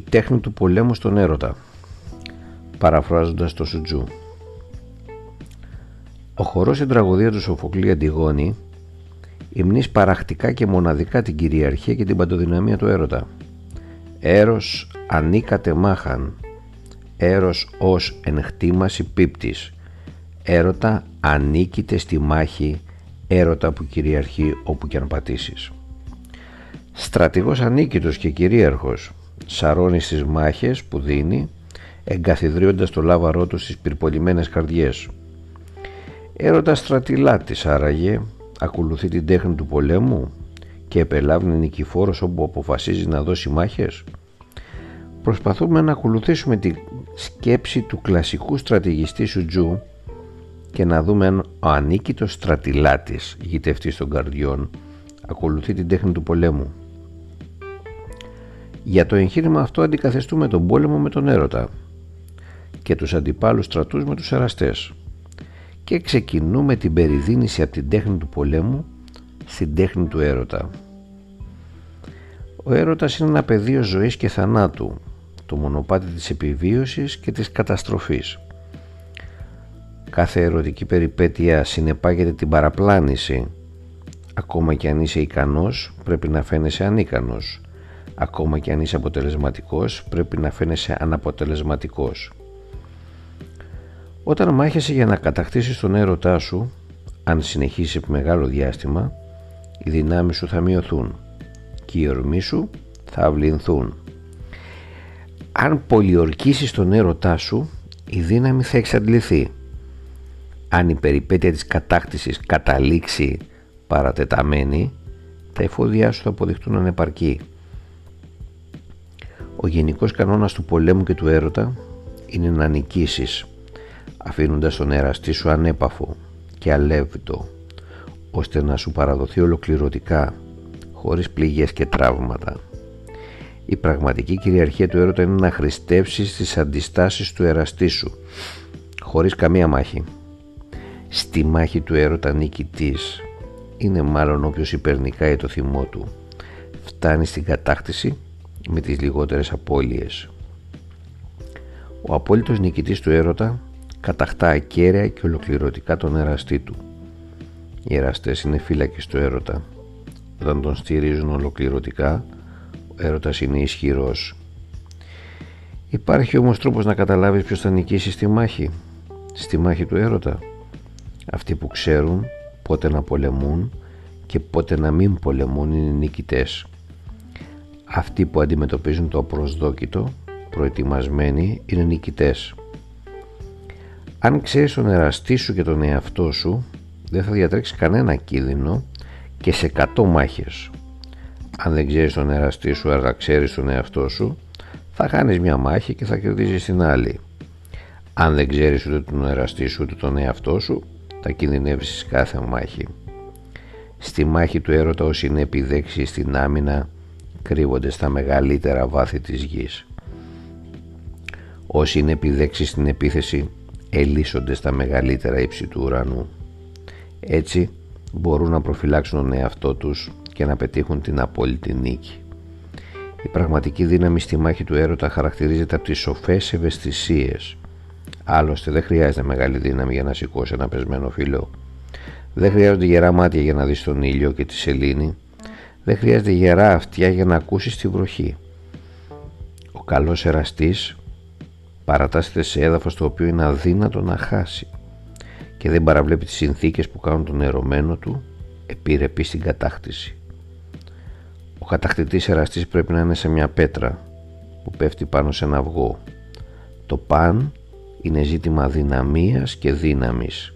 Η τέχνη του πολέμου στον έρωτα Παραφράζοντας το Σουτζού Ο χορός στην τραγωδία του Σοφοκλή Αντιγόνη υμνείς παραχτικά και μοναδικά την κυριαρχία και την παντοδυναμία του έρωτα. Έρος ανήκατε μάχαν, έρος ως ενχτήμαση πίπτης, έρωτα ανήκειτε στη μάχη, έρωτα που κυριαρχεί όπου και αν πατήσεις. Στρατηγός ανίκητος και κυρίαρχος, σαρώνεις στις μάχες που δίνει, εγκαθιδρύοντας το λάβαρό του στις πυρπολιμένες καρδιές. Έρωτας στρατιλάτης άραγε, ακολουθεί την τέχνη του πολέμου και επελάβει νικηφόρος όπου αποφασίζει να δώσει μάχες. Προσπαθούμε να ακολουθήσουμε τη σκέψη του κλασικού στρατηγιστή Σουτζού και να δούμε αν ο ανίκητος στρατιλάτης γητευτής των καρδιών ακολουθεί την τέχνη του πολέμου. Για το εγχείρημα αυτό αντικαθεστούμε τον πόλεμο με τον έρωτα και τους αντιπάλους στρατούς με τους εραστές και ξεκινούμε την περιδίνηση από την τέχνη του πολέμου στην τέχνη του έρωτα. Ο έρωτας είναι ένα πεδίο ζωής και θανάτου, το μονοπάτι της επιβίωσης και της καταστροφής. Κάθε ερωτική περιπέτεια συνεπάγεται την παραπλάνηση. Ακόμα και αν είσαι ικανός πρέπει να φαίνεσαι ανίκανος. Ακόμα και αν είσαι αποτελεσματικός πρέπει να φαίνεσαι αναποτελεσματικός. Όταν μάχεσαι για να κατακτήσεις τον έρωτά σου, αν συνεχίσεις επί μεγάλο διάστημα, οι δυνάμεις σου θα μειωθούν και οι ορμοί σου θα αυλυνθούν. Αν πολιορκήσεις τον έρωτά σου, η δύναμη θα εξαντληθεί. Αν η περιπέτεια της κατάκτησης καταλήξει παρατεταμένη, τα εφόδια σου θα αποδειχτούν ανεπαρκή. Ο γενικός κανόνας του πολέμου και του έρωτα είναι να νικήσεις αφήνοντας τον εραστή σου ανέπαφο και αλεύητο ώστε να σου παραδοθεί ολοκληρωτικά χωρίς πληγές και τραύματα. Η πραγματική κυριαρχία του έρωτα είναι να χρηστεύσεις τις αντιστάσεις του εραστή σου χωρίς καμία μάχη. Στη μάχη του έρωτα νικητής είναι μάλλον όποιος υπερνικάει το θυμό του φτάνει στην κατάκτηση με τις λιγότερες απώλειες. Ο απόλυτος νικητής του έρωτα κατακτά ακέραια και ολοκληρωτικά τον εραστή του. Οι εραστές είναι φύλακες του έρωτα. Όταν τον στηρίζουν ολοκληρωτικά, ο έρωτας είναι ισχυρός. Υπάρχει όμως τρόπος να καταλάβεις ποιος θα νικήσει στη μάχη. Στη μάχη του έρωτα. Αυτοί που ξέρουν πότε να πολεμούν και πότε να μην πολεμούν είναι νικητές. Αυτοί που αντιμετωπίζουν το απροσδόκητο, προετοιμασμένοι, είναι νικητές. Αν ξέρεις τον εραστή σου και τον εαυτό σου δεν θα διατρέξει κανένα κίνδυνο και σε 100 μάχες. Αν δεν ξέρεις τον εραστή σου αλλά ξέρεις τον εαυτό σου θα χάνεις μια μάχη και θα κερδίζεις την άλλη. Αν δεν ξέρεις ούτε τον εραστή σου ούτε τον εαυτό σου θα κινδυνεύσεις κάθε μάχη. Στη μάχη του έρωτα όσοι είναι επιδέξιοι στην άμυνα κρύβονται στα μεγαλύτερα βάθη της γης. Όσοι είναι επιδέξιοι στην επίθεση ελίσσονται στα μεγαλύτερα ύψη του ουρανού. Έτσι μπορούν να προφυλάξουν τον εαυτό τους και να πετύχουν την απόλυτη νίκη. Η πραγματική δύναμη στη μάχη του έρωτα χαρακτηρίζεται από τις σοφές ευαισθησίες. Άλλωστε δεν χρειάζεται μεγάλη δύναμη για να σηκώσει ένα πεσμένο φύλλο. Δεν χρειάζονται γερά μάτια για να δεις τον ήλιο και τη σελήνη. Δεν χρειάζεται γερά αυτιά για να ακούσεις τη βροχή. Ο καλός εραστής παρατάσσεται σε έδαφος το οποίο είναι αδύνατο να χάσει και δεν παραβλέπει τις συνθήκες που κάνουν τον ερωμένο του επιρρεπή στην κατάκτηση. Ο κατακτητής εραστής πρέπει να είναι σε μια πέτρα που πέφτει πάνω σε ένα αυγό. Το παν είναι ζήτημα δυναμίας και δύναμης.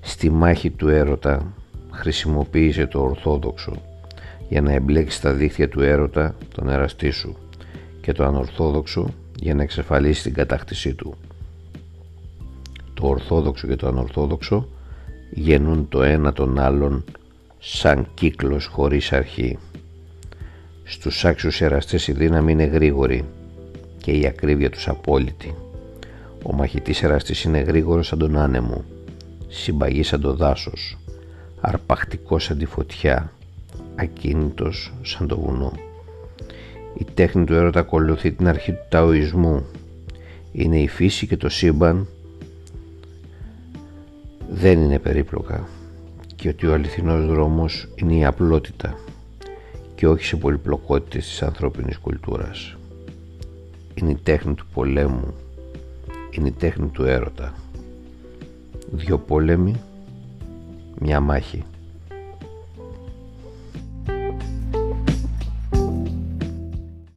Στη μάχη του έρωτα χρησιμοποίησε το ορθόδοξο για να εμπλέξει στα δίχτυα του έρωτα τον εραστή σου και το ανορθόδοξο για να εξεφαλίσει την κατάκτησή του. Το ορθόδοξο και το ανορθόδοξο γεννούν το ένα τον άλλον σαν κύκλος χωρίς αρχή. Στους άξιους εραστές η δύναμη είναι γρήγορη και η ακρίβεια τους απόλυτη. Ο μαχητής εραστής είναι γρήγορος σαν τον άνεμο, συμπαγής σαν το δάσος, αρπακτικός σαν τη φωτιά, ακίνητος σαν το βουνό. Η τέχνη του έρωτα ακολουθεί την αρχή του ταοισμού. Είναι η φύση και το σύμπαν δεν είναι περίπλοκα και ότι ο αληθινός δρόμος είναι η απλότητα και όχι σε πολυπλοκότητες της ανθρώπινης κουλτούρας. Είναι η τέχνη του πολέμου, είναι η τέχνη του έρωτα. Δυο πόλεμοι, μια μάχη.